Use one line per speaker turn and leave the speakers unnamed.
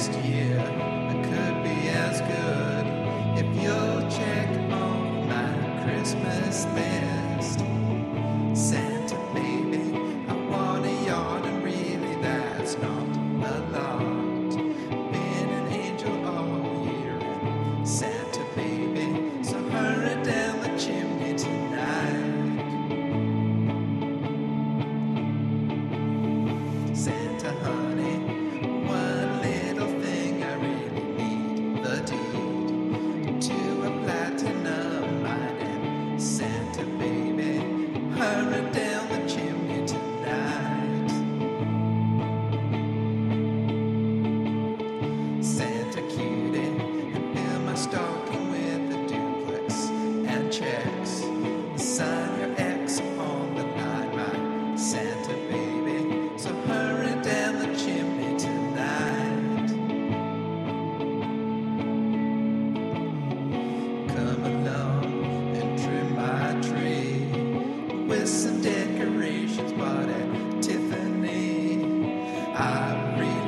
next year I could be as good if you'll check on my Christmas list. I read.